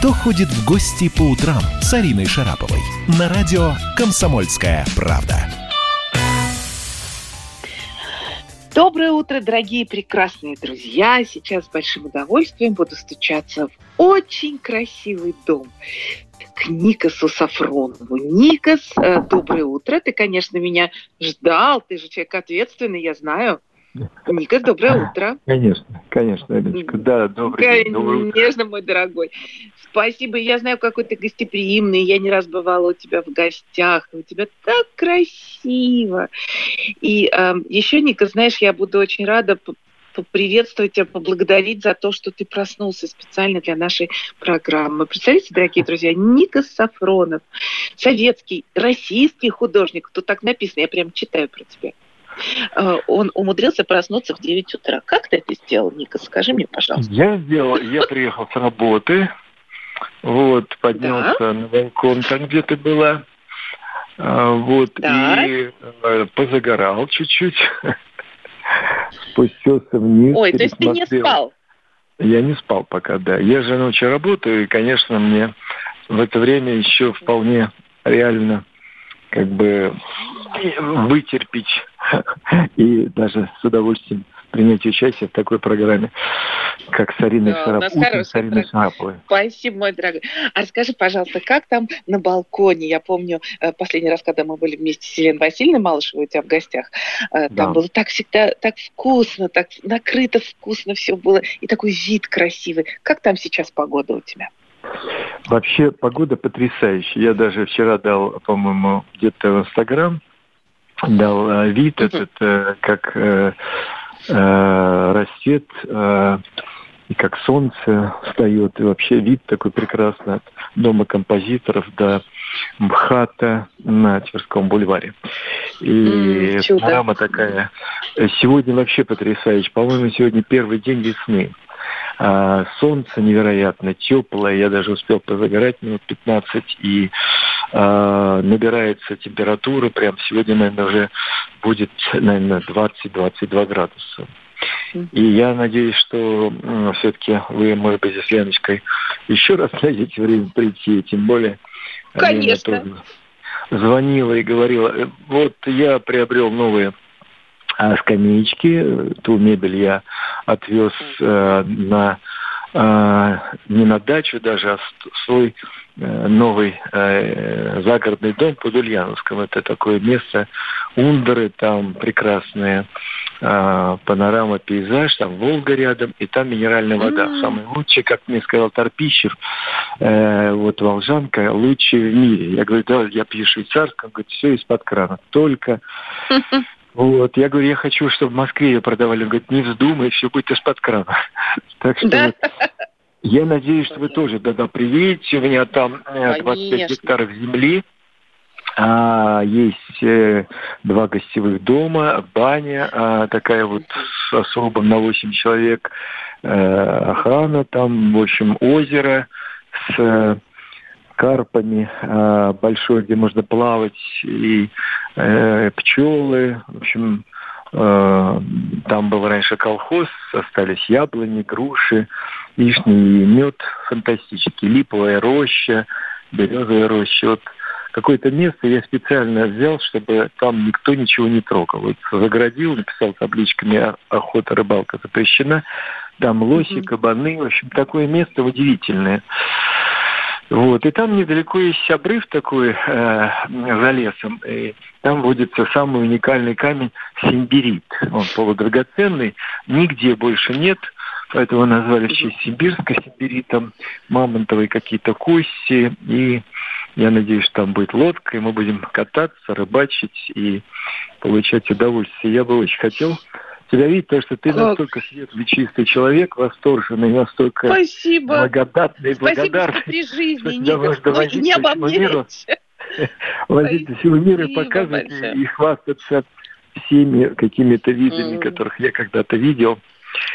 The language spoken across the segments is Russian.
«Кто ходит в гости по утрам» с Ариной Шараповой на радио «Комсомольская правда». Доброе утро, дорогие прекрасные друзья! Сейчас с большим удовольствием буду стучаться в очень красивый дом к Никосу Сафронову. Никос, э, доброе утро. Ты, конечно, меня ждал. Ты же человек ответственный, я знаю. Никас, доброе утро. Конечно, конечно, Алиночка. Да, добрый день, доброе утро. Конечно, мой дорогой. Спасибо. Я знаю, какой ты гостеприимный. Я не раз бывала у тебя в гостях. У тебя так красиво. И э, еще, Ника, знаешь, я буду очень рада поприветствовать тебя, поблагодарить за то, что ты проснулся специально для нашей программы. Представляете, дорогие друзья, Никас Сафронов, советский, российский художник. Тут так написано, я прям читаю про тебя. Э, он умудрился проснуться в 9 утра. Как ты это сделал, Ника? Скажи мне, пожалуйста. Я сделал, я приехал с работы, вот, поднялся да? на балкон, там где ты была, а, вот, да. и э, позагорал чуть-чуть, спустился вниз. Ой, то есть ты не спал? Я не спал пока, да. Я же ночью работаю, и, конечно, мне в это время еще вполне реально как бы вытерпеть и даже с удовольствием принять участие в такой программе, как с Ариной да, Шарап... с Ариной Шараповой. Спасибо, мой дорогой. А расскажи, пожалуйста, как там на балконе? Я помню э, последний раз, когда мы были вместе с Еленой Васильевной Малышевой у тебя в гостях, э, там да. было так всегда так вкусно, так накрыто вкусно все было, и такой вид красивый. Как там сейчас погода у тебя? Вообще погода потрясающая. Я даже вчера дал, по-моему, где-то в Инстаграм, дал э, вид этот, э, как э, э, растет, э, и как солнце встает, и вообще вид такой прекрасный от дома композиторов до МХАТа на Тверском бульваре. И mm, такая. Сегодня вообще потрясающе. По-моему, сегодня первый день весны. А, солнце невероятно теплое, я даже успел позагорать минут 15, и а, набирается температура, прям сегодня, наверное, уже будет, наверное, 20-22 градуса. И я надеюсь, что ну, все-таки вы, может быть, с Леночкой еще раз найдете время прийти, тем более Конечно. звонила и говорила, «Э, вот я приобрел новые а скамеечки, ту мебель я отвез э, на э, не на дачу даже, а свой э, новый э, загородный дом под Ульяновском. Это такое место, Ундеры, там прекрасные э, панорама, пейзаж, там Волга рядом, и там минеральная вода. Mm-hmm. Самый лучший, как мне сказал Торпищев, э, вот Волжанка, лучший в мире. Я говорю, да, я пью швейцарском, он говорит, все из-под крана. Только Вот, я говорю, я хочу, чтобы в Москве ее продавали. Он говорит, не вздумай, все будет из-под крана. Так что да? я надеюсь, что вы тоже тогда приедете. У меня там 25 э, гектаров земли. А, есть э, два гостевых дома, баня а, такая вот с особым на 8 человек, э, охрана там, в общем, озеро с карпами э, большой, где можно плавать, и э, пчелы. В общем, э, там был раньше колхоз, остались яблони, груши, вишни и мед фантастический, липовая роща, березовая роща. Вот какое-то место я специально взял, чтобы там никто ничего не трогал. Вот заградил, написал табличками «Охота, рыбалка запрещена». Там лоси, кабаны. В общем, такое место удивительное. Вот. И там недалеко есть обрыв такой э, за лесом. И там водится самый уникальный камень симбирит. Он полудрагоценный, нигде больше нет. Поэтому назвали в честь Сибирска сибиритом, мамонтовые какие-то кости. И я надеюсь, что там будет лодка, и мы будем кататься, рыбачить и получать удовольствие. Я бы очень хотел тебя видеть, потому что ты как? настолько светлый, чистый человек, восторженный, настолько Спасибо. благодатный и благодарный. Спасибо, что при жизни, что тебя можно возить не обо мне миру, возить по всему миру и показывать большое. и хвастаться всеми какими-то видами, mm. которых я когда-то видел.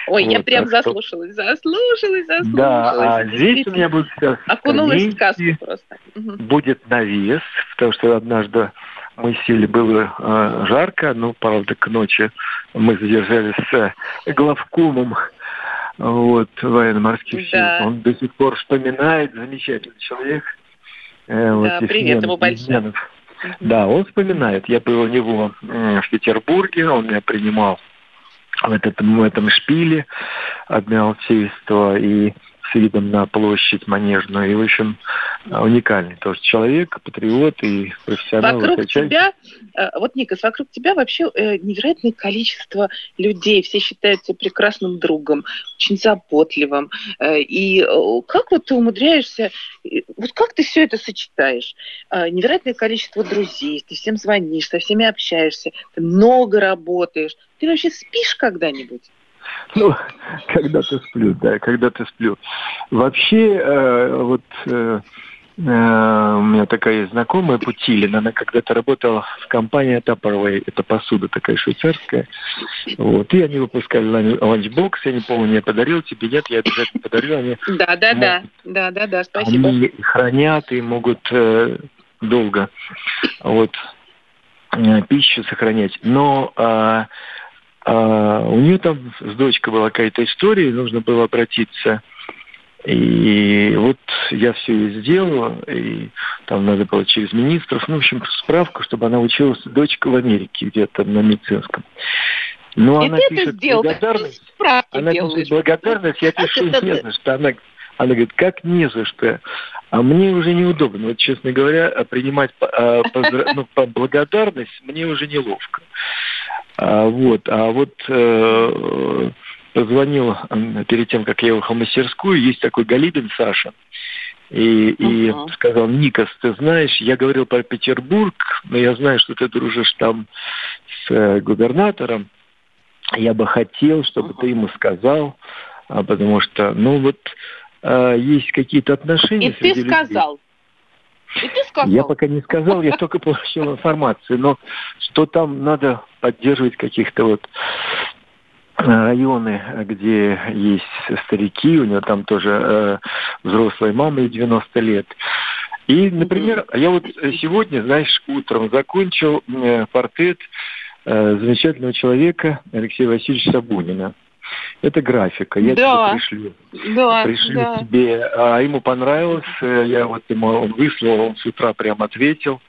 Ой, вот, я прям заслушалась, что... заслушалась, заслушалась. Да, а здесь у меня будет сейчас Окунулась в сказку просто. Будет навес, потому что однажды мы сели, было э, жарко, но, правда, к ночи мы задержались с главкомом вот, военно-морских да. сил. Он до сих пор вспоминает, замечательный человек. Э, вот, да, привет ему большое. Да, он вспоминает. Я был у него в Петербурге, он меня принимал в, этот, в этом шпиле Адмиралтейства, и с видом на площадь Манежную. И, в общем, уникальный тоже человек, патриот и профессионал. Вокруг тебя, э, вот, Никас, вокруг тебя вообще э, невероятное количество людей. Все считают тебя прекрасным другом, очень заботливым. Э, и как вот ты умудряешься, вот как ты все это сочетаешь? Невероятное количество друзей, ты всем звонишь, со всеми общаешься, ты много работаешь. Ты вообще спишь когда-нибудь? Ну, когда-то сплю, да, когда-то сплю. Вообще, э, вот э, э, у меня такая есть знакомая Путилина, она когда-то работала в компании Tupperware, это посуда такая швейцарская. Вот, и они выпускали ланчбокс, я не помню, я подарил тебе, нет, я обязательно подарю, они... Да, да, да, да, да, да, спасибо. Они хранят и могут э, долго вот э, пищу сохранять. Но э, а у нее там с дочкой была какая-то история, нужно было обратиться. И вот я все и сделал, и там надо было через министров, ну, в общем, справку, чтобы она училась, дочка в Америке где-то на медицинском. Но и она пишет сделал, благодарность. Она делаешь. пишет благодарность, я пишу не за что. Она, она говорит, как не за что. А мне уже неудобно. Вот, честно говоря, принимать а, ну, благодарность мне уже неловко. А, вот, а вот э, позвонил перед тем, как я ехал в мастерскую, есть такой Галибин Саша, и, и uh-huh. сказал, Никас, ты знаешь, я говорил про Петербург, но я знаю, что ты дружишь там с э, губернатором, я бы хотел, чтобы uh-huh. ты ему сказал, а, потому что, ну вот, э, есть какие-то отношения. И ты сказал. И ты сказал? Я пока не сказал, я только получил информацию, но что там надо поддерживать каких-то вот э, районы, где есть старики, у него там тоже э, взрослая мама и 90 лет. И, например, я вот сегодня, знаешь, утром закончил э, портрет э, замечательного человека Алексея Васильевича Сабунина. Это графика. Я да. тебе пришлю. Да, пришлю да. тебе. А ему понравилось. Э, я вот ему он выслал, он с утра прям ответил.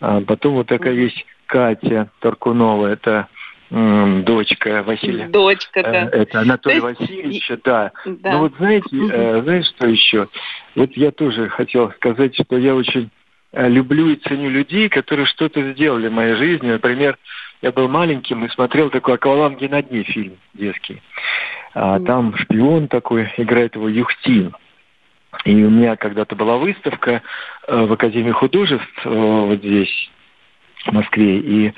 А потом вот такая есть Катя Таркунова. Это дочка Василия. Дочка, да. Э, это Анатолий есть... Васильевича, да. да. Ну вот знаете, угу. знаешь, что еще? Вот я тоже хотел сказать, что я очень люблю и ценю людей, которые что-то сделали в моей жизни. Например, я был маленьким и смотрел такой «Акваланги на дне» фильм детский. А, там шпион такой, играет его Юхтин. И у меня когда-то была выставка э, в Академии художеств э, вот здесь, в Москве, и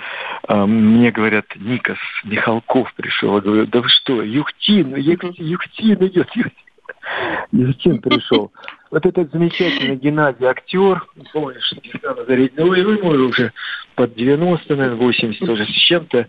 э, мне говорят, Никас Михалков пришел. Я говорю, да вы что, Юхтин, Юхтин, Юхтин идет, Юхтин. Юхтин пришел. Вот этот замечательный Геннадий актер, помнишь, ну, ему уже под 90, наверное, 80 тоже с чем-то.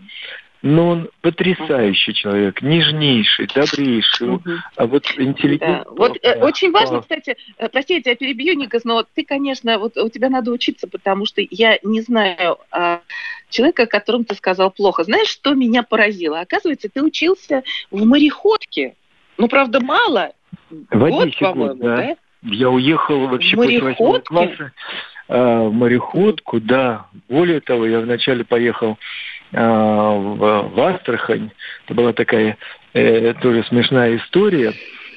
Но он потрясающий человек, нежнейший, добрейший, угу. а вот интеллигентный. Да. Вот э, очень важно, кстати, э, прости, я тебя перебью, Никас, но ты, конечно, вот у тебя надо учиться, потому что я не знаю а, человека, о котором ты сказал плохо. Знаешь, что меня поразило? Оказывается, ты учился в мореходке. Ну, правда, мало. В год, по-моему, да. да? Я уехал вообще после восьмого класса э, в мореходку, да. Более того, я вначале поехал э, в, в Астрахань. Это была такая э, тоже смешная история.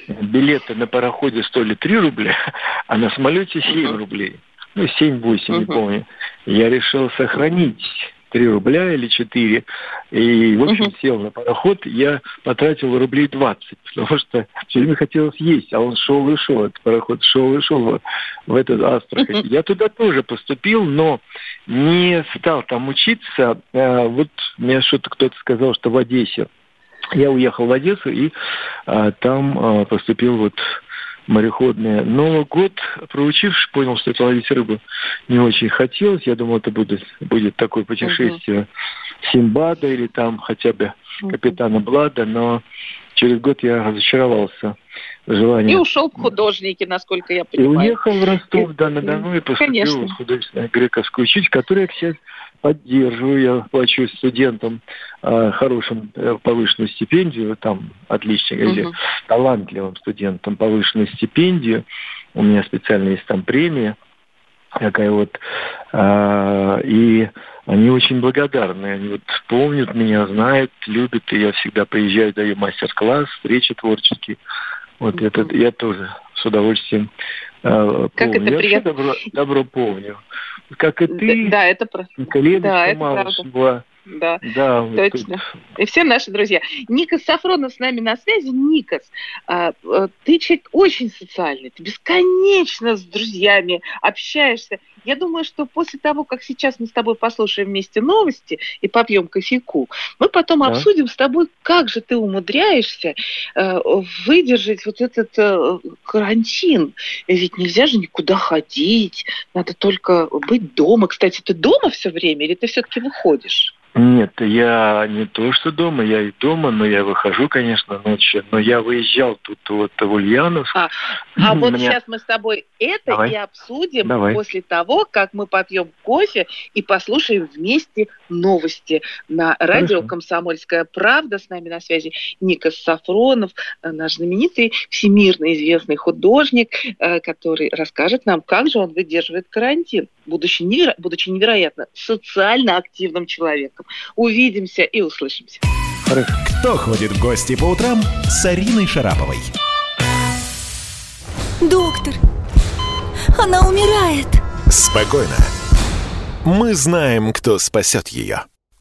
Билеты на пароходе стоили 3 рубля, а на самолете 7 рублей. Ну, 7-8, не помню. Я решил сохранить 3 рубля или 4. И, в общем, угу. сел на пароход, я потратил рублей 20, потому что все время хотелось есть, а он шел и шел, этот пароход шел и шел в этот Астрахань. Угу. Я туда тоже поступил, но не стал там учиться. А, вот мне что-то кто-то сказал, что в Одессе. Я уехал в Одессу и а, там а, поступил вот мореходные. Но год, проучившись, понял, что это ловить рыбу не очень хотелось. Я думал, это будет, будет такое путешествие uh-huh. Симбада или там хотя бы капитана Блада, но через год я разочаровался желание. И ушел в художники, насколько я понимаю. И уехал в Ростов, да, на Дону и поступил Конечно. в художественное грековское училище, которое я, кстати, поддерживаю. Я плачу студентам э, хорошим э, повышенную стипендию, там отлично, uh-huh. или талантливым студентам повышенную стипендию. У меня специально есть там премия такая вот. Э, и они очень благодарны. Они вот помнят меня, знают, любят, и я всегда приезжаю, даю мастер-класс, встречи творческие. Вот mm-hmm. это я тоже с удовольствием э, как помню. Это приятно. Я добро, добро помню. Как и ты. Да, это просто. Да, это правда. Была да, да точно. Тут... И все наши друзья. Никас Сафронов с нами на связи. Никас, а, а, ты человек очень социальный, ты бесконечно с друзьями общаешься. Я думаю, что после того, как сейчас мы с тобой послушаем вместе новости и попьем кофейку, мы потом да. обсудим с тобой, как же ты умудряешься э, выдержать вот этот э, карантин. Ведь нельзя же никуда ходить, надо только быть дома. Кстати, ты дома все время или ты все-таки выходишь? Нет, я не то, что дома, я и дома, но я выхожу, конечно, ночью. Но я выезжал тут вот в Ульяновск. А, а вот Меня... сейчас мы с тобой это Давай. и обсудим Давай. после того, как мы попьем кофе и послушаем вместе новости на радио Хорошо. «Комсомольская правда». С нами на связи Никас Сафронов, э, наш знаменитый, всемирно известный художник, э, который расскажет нам, как же он выдерживает карантин, будучи, неверо... будучи невероятно социально активным человеком выпуском. Увидимся и услышимся. Кто ходит в гости по утрам с Ариной Шараповой? Доктор, она умирает. Спокойно. Мы знаем, кто спасет ее.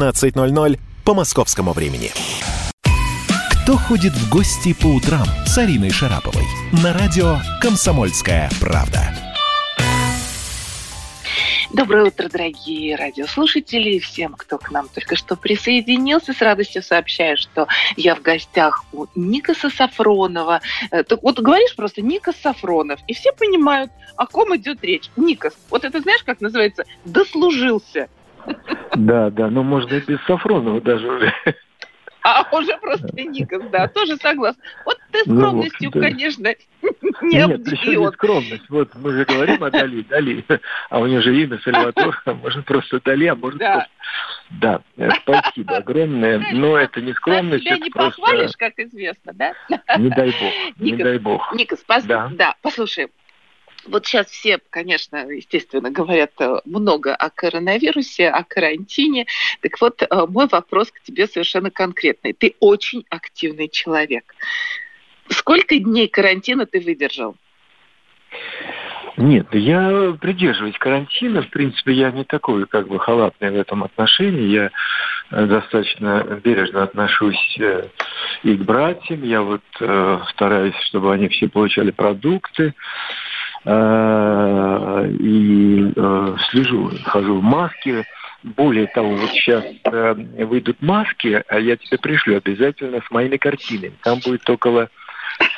17.00 по московскому времени. Кто ходит в гости по утрам с Ариной Шараповой? На радио «Комсомольская правда». Доброе утро, дорогие радиослушатели, всем, кто к нам только что присоединился. С радостью сообщаю, что я в гостях у Никаса Сафронова. Э, вот говоришь просто Никас Сафронов, и все понимают, о ком идет речь. Никас, вот это знаешь, как называется? Дослужился. Да, да, ну можно и без Сафронова даже уже. А уже просто Никас, да, тоже согласна. Вот ты ну скромностью, ну, конечно, не Нет, еще скромность. Вот мы же говорим о Дали, Дали, а у нее же имя Сальватор, а можно просто Дали, а можно да. просто... Да, э, спасибо огромное. Но это не скромность, Тебя не просто... похвалишь, как известно, да? Не дай бог, не дай бог. Никас, да. да, послушай, вот сейчас все, конечно, естественно, говорят э, много о коронавирусе, о карантине. Так вот, э, мой вопрос к тебе совершенно конкретный. Ты очень активный человек. Сколько дней карантина ты выдержал? Нет, я придерживаюсь карантина. В принципе, я не такой как бы халатный в этом отношении. Я э, достаточно бережно отношусь и к братьям. Я вот стараюсь, чтобы они все получали продукты. Э, и э, слежу, хожу в маске. Более того, вот сейчас э, выйдут маски, а я тебе пришлю обязательно с моими картинами. Там будет около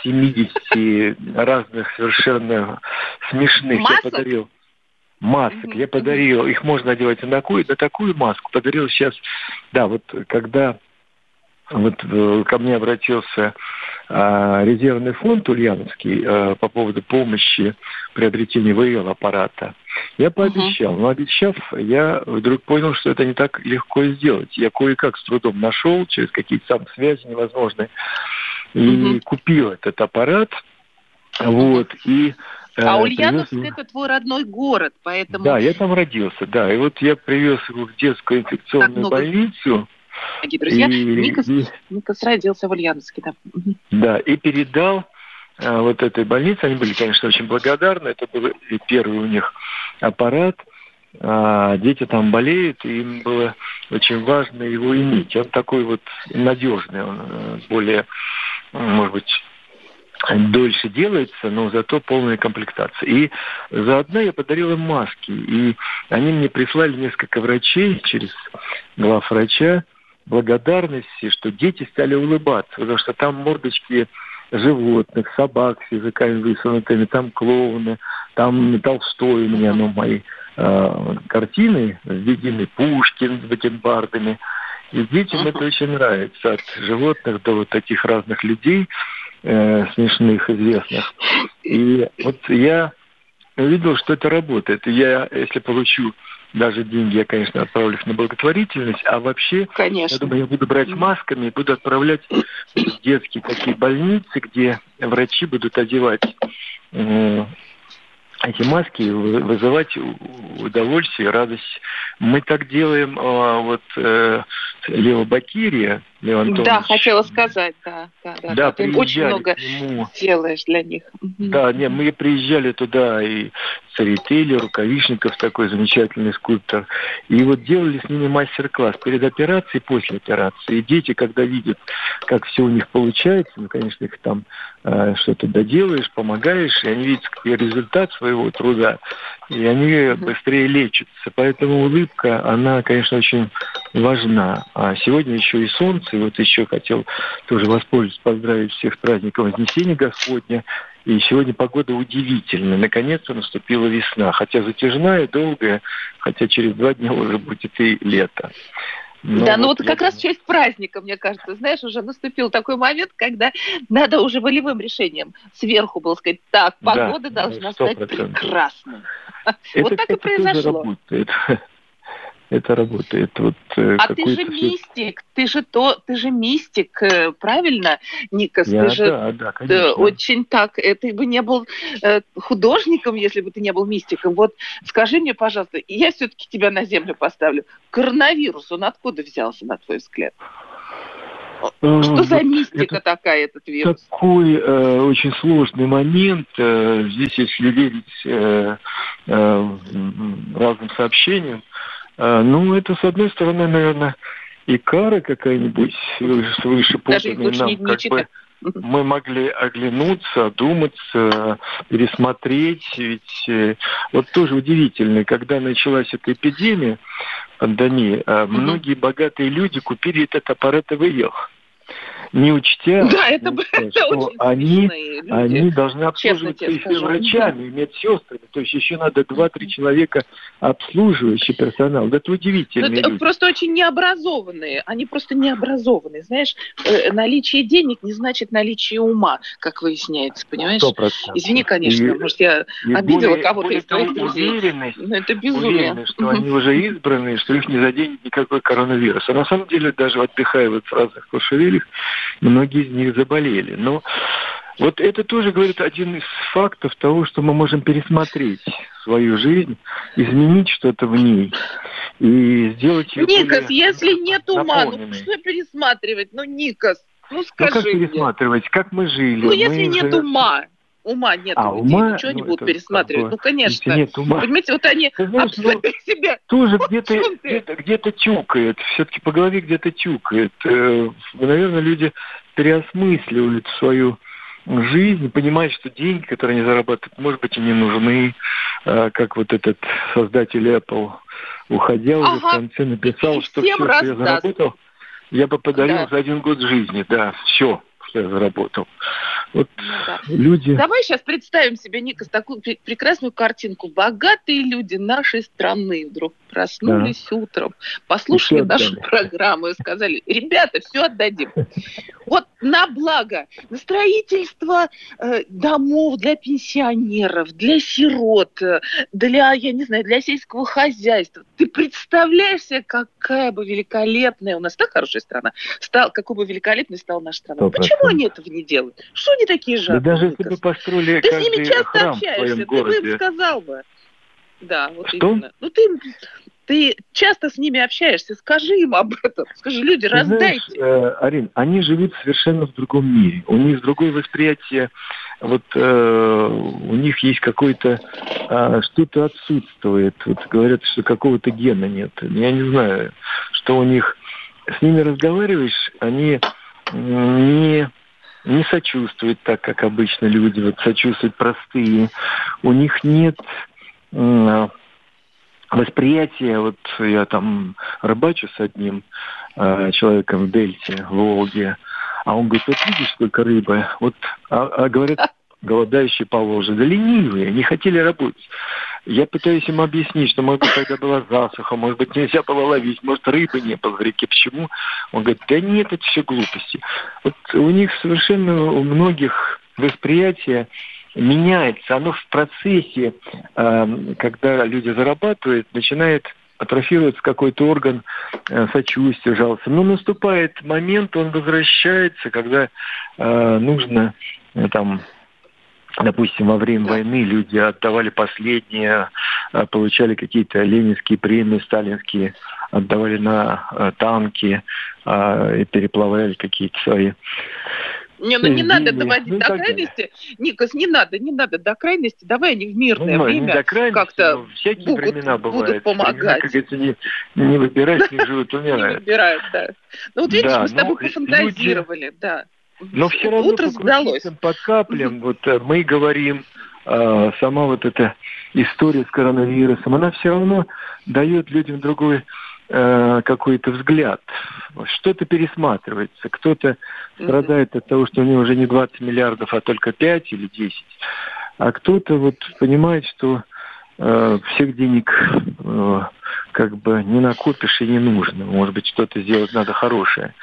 70 разных совершенно смешных. Масок? Я подарил масок. Я подарил, их можно одевать на такую, на такую маску. Подарил сейчас, да, вот когда вот ко мне обратился резервный фонд Ульяновский а, по поводу помощи приобретения ВЛ-аппарата. Я пообещал, но обещав, я вдруг понял, что это не так легко сделать. Я кое-как с трудом нашел, через какие-то сам связи невозможные, и купил этот аппарат. Вот, и э, а Ульяновск привез... это твой родной город, поэтому... Да, я там родился, да. И вот я привез его в детскую инфекционную больницу дорогие друзья. И, Никас, и, Никас родился в Ульяновске, да. Да, и передал а, вот этой больнице. Они были, конечно, очень благодарны. Это был первый у них аппарат. а дети там болеют, и им было очень важно его иметь. Он такой вот надежный, он э, более, может быть, дольше делается, но зато полная комплектация. И заодно я подарил им маски. И они мне прислали несколько врачей через главврача благодарности, что дети стали улыбаться, потому что там мордочки животных, собак с языками высунутыми, там клоуны, там Толстой у меня, ну, мои э, картины, введены Пушкин с бакенбардами. И детям это очень нравится, от животных до вот таких разных людей, э, смешных, известных. И вот я увидел, что это работает. И я, если получу даже деньги, я, конечно, отправлю их на благотворительность, а вообще, конечно. я думаю, я буду брать масками и буду отправлять в детские такие больницы, где врачи будут одевать э, эти маски вызывать удовольствие, радость. Мы так делаем а, вот э, Лева Бакирия, Лев Антонович. Да, хотела сказать, да. Да, да, да ты очень много нему. делаешь для них. Да, не, мы приезжали туда, и Царители, Рукавишников такой замечательный скульптор. И вот делали с ними мастер-класс перед операцией после операции. И дети, когда видят, как все у них получается, ну, конечно, их там э, что-то доделаешь, помогаешь, и они видят результат своего труда, и они быстрее лечатся. Поэтому улыбка, она, конечно, очень важна. А сегодня еще и солнце, вот еще хотел тоже воспользоваться, поздравить всех с праздником Вознесения Господня. И сегодня погода удивительная. Наконец-то наступила весна. Хотя затяжная, долгая, хотя через два дня уже будет и лето. Ну, да, ну вот, вот как я... раз часть праздника, мне кажется, знаешь, уже наступил такой момент, когда надо уже волевым решением сверху было сказать, так, погода да, должна 100%. стать прекрасной. Это, вот так и произошло это работает. Вот, э, а ты же мистик, ты же то, ты же мистик, э, правильно, Никас? Я, ты же да, да, конечно. очень так, э, ты бы не был художником, если бы ты не был мистиком. Вот скажи мне, пожалуйста, я все-таки тебя на землю поставлю. Коронавирус, он откуда взялся, на твой взгляд? Что за мистика это такая, этот вирус? Такой э, очень сложный момент. Здесь, если верить э, э, разным сообщениям, ну, это, с одной стороны, наверное, и кара какая-нибудь свыше поданная нам, не, как бы мы могли оглянуться, одуматься, пересмотреть. Ведь э, вот тоже удивительно, когда началась эта эпидемия, пандемия, а, многие богатые люди купили этот аппаратовый йог не учтя, да, это, не, это что они, они должны обслуживаться еще врачами, да. медсестрами. То есть еще надо два-три человека обслуживающий персонал. Это удивительно. Это просто очень необразованные. Они просто необразованные. Знаешь, э, наличие денег не значит наличие ума, как выясняется, понимаешь? 100%. Извини, конечно, и, может, я обидела кого-то из твоих друзей. Уверенность, Но это безумие. Уверенность, что они уже избранные, что их не заденет никакой коронавирус. А на самом деле, даже отдыхая вот в разных кошевелях, многие из них заболели. Но вот это тоже, говорит, один из фактов того, что мы можем пересмотреть свою жизнь, изменить что-то в ней и сделать ее Никас, если нет ума, ну что пересматривать? Ну, Никас, ну скажи Ну как мне. пересматривать? Как мы жили? Ну, если мы нет же... ума ума нет а, у людей, ума, ничего ну, не будут пересматривать. Как бы, ну, конечно. Нет ума. Понимаете, вот они знаешь, ну, себя... Тоже где-то где-то, где-то тюкает, все-таки по голове где-то тюкает. Э, наверное, люди переосмысливают свою жизнь, понимают, что деньги, которые они зарабатывают, может быть, и не нужны, э, как вот этот создатель Apple, уходя ага. уже в конце, написал, что все, что я заработал, я бы подарил да. за один год жизни, да, все что я заработал. Вот ну, да. люди... Давай сейчас представим себе, Никас, такую прекрасную картинку. Богатые люди нашей страны вдруг проснулись да. утром, послушали нашу программу и сказали, ребята, все отдадим. Вот на благо, на строительство э, домов для пенсионеров, для сирот, э, для, я не знаю, для сельского хозяйства. Ты представляешь себе, какая бы великолепная у нас так хорошая страна, стал, какой бы великолепной стала наша страна. 100%. Почему они этого не делают? Что они такие жадные? Да даже если бы построили Ты с ними часто общаешься, ты бы им сказал бы. Да, вот Что? именно. Ну ты Ты часто с ними общаешься, скажи им об этом. Скажи, люди, Ты раздайте. Знаешь, э, Арин, они живут совершенно в другом мире. У них другое восприятие. Вот э, у них есть какое-то э, что-то отсутствует. Вот говорят, что какого-то гена нет. Я не знаю, что у них. С ними разговариваешь, они не не сочувствуют так, как обычно люди, вот сочувствуют простые. У них нет м, восприятия, вот я там рыбачу с одним э, человеком в Дельте, в Волге, а он говорит, вот видишь, сколько рыбы, вот, а, а говорят, голодающие по да ленивые, не хотели работать. Я пытаюсь им объяснить, что, может быть, тогда была засуха, может быть, нельзя было ловить, может, рыбы не было в реке. Почему? Он говорит, да нет, это все глупости. Вот у них совершенно у многих восприятие меняется. Оно в процессе, э, когда люди зарабатывают, начинает атрофируется какой-то орган э, сочувствия, жалости. Но наступает момент, он возвращается, когда э, нужно э, там Допустим, во время войны люди отдавали последние, э, получали какие-то ленинские премии, сталинские, отдавали на э, танки э, и переплавляли какие-то свои Не, ну не надо доводить Ну, до крайности. Никас, не надо, не надо до крайности. Давай они в мирное Ну, не время как-то всякие будут- времена будут бывают. помогать. Времена, как говорится, не, не выбирать, не живут, не умирают. выбирают, да. Ну вот видишь, Да, мы с тобой ну, пофантазировали, да. Но все равно Утро по сдалось. по каплям, вот э, мы говорим, э, сама вот эта история с коронавирусом, она все равно дает людям другой э, какой-то взгляд. Что-то пересматривается, кто-то страдает от того, что у него уже не 20 миллиардов, а только 5 или 10. А кто-то вот понимает, что э, всех денег э, как бы не накопишь и не нужно. Может быть, что-то сделать надо хорошее.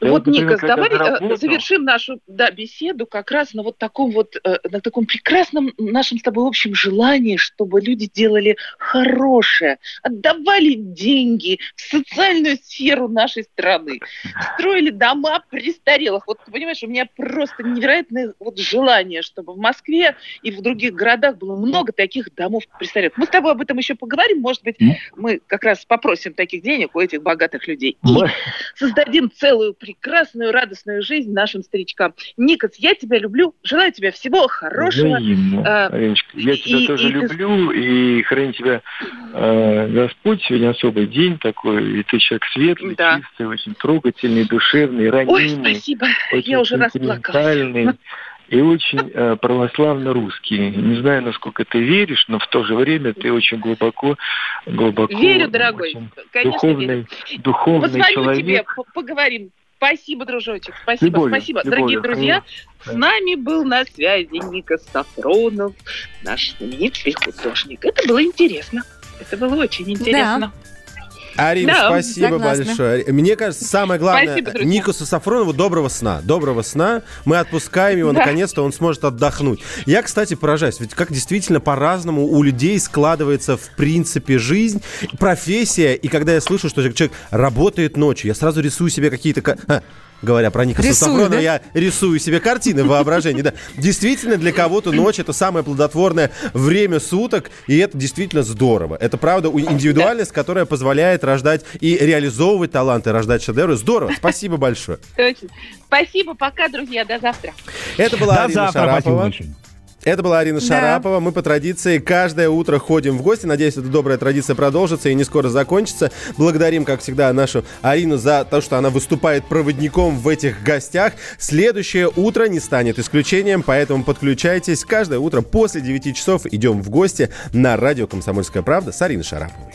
Я Вот, например, Никас, давай э, заработал- завершим нашу да, беседу как раз на вот таком вот, э, на таком прекрасном нашем с тобой общем желании, чтобы люди делали хорошее, отдавали деньги в социальную сферу нашей страны, строили дома престарелых. Вот ты понимаешь, у меня просто невероятное вот желание, чтобы в Москве и в других городах было много таких домов престарелых. Мы с тобой об этом еще поговорим, может быть, мы как раз попросим таких денег у этих богатых людей. И создадим целую прекрасную, радостную жизнь нашим старичкам. Никас, я тебя люблю, желаю тебе всего хорошего. Взаимно, Ариночка. Я и- тебя тоже и люблю, и храни тебя э, Господь. Сегодня особый день такой, и ты человек светлый, Да. чистый, очень трогательный, душевный, Ой, ранимый, спасибо, очень я уже расплакалась. и очень э, православно русский. Не знаю, насколько ты веришь, но в то же время ты очень глубоко, глубоко, Верю, дорогой, конечно, верю. духовный, духовный Позвоню тебе, человек. по- поговорим. Спасибо, дружочек, спасибо, Любовью, спасибо. любовью, Дорогие друзья, Да. с нами был на связи Никас Сафронов, наш знаменитый художник. Это было интересно. Это было очень интересно. Арина, Да, спасибо согласна. большое. Мне кажется, самое главное, Спасибо, друзья. Никосу Сафронову доброго сна. Доброго сна. Мы отпускаем его, Да. наконец-то он сможет отдохнуть. Я, кстати, поражаюсь, ведь как действительно по-разному у людей складывается в принципе жизнь, профессия. И когда я слышу, что человек работает ночью, я сразу рисую себе какие-то... Говоря про Рисую, Сафронова, да? я рисую себе картины в воображении. Да. Действительно, для кого-то ночь это самое плодотворное время суток, и это действительно здорово. Это правда индивидуальность, которая позволяет рождать и реализовывать таланты, рождать шедевры. Здорово, спасибо большое. Точно. Спасибо, пока, друзья, до завтра. Это была До Арина завтра, спасибо Шарапова. большое. Это была Арина Да. Шарапова. Мы по традиции каждое утро ходим в гости. Надеюсь, эта добрая традиция продолжится и не скоро закончится. Благодарим, как всегда, нашу Арину за то, что она выступает проводником в этих гостях. Следующее утро не станет исключением, поэтому подключайтесь. Каждое утро после 9 часов идем в гости на радио «Комсомольская правда» с Ариной Шараповой.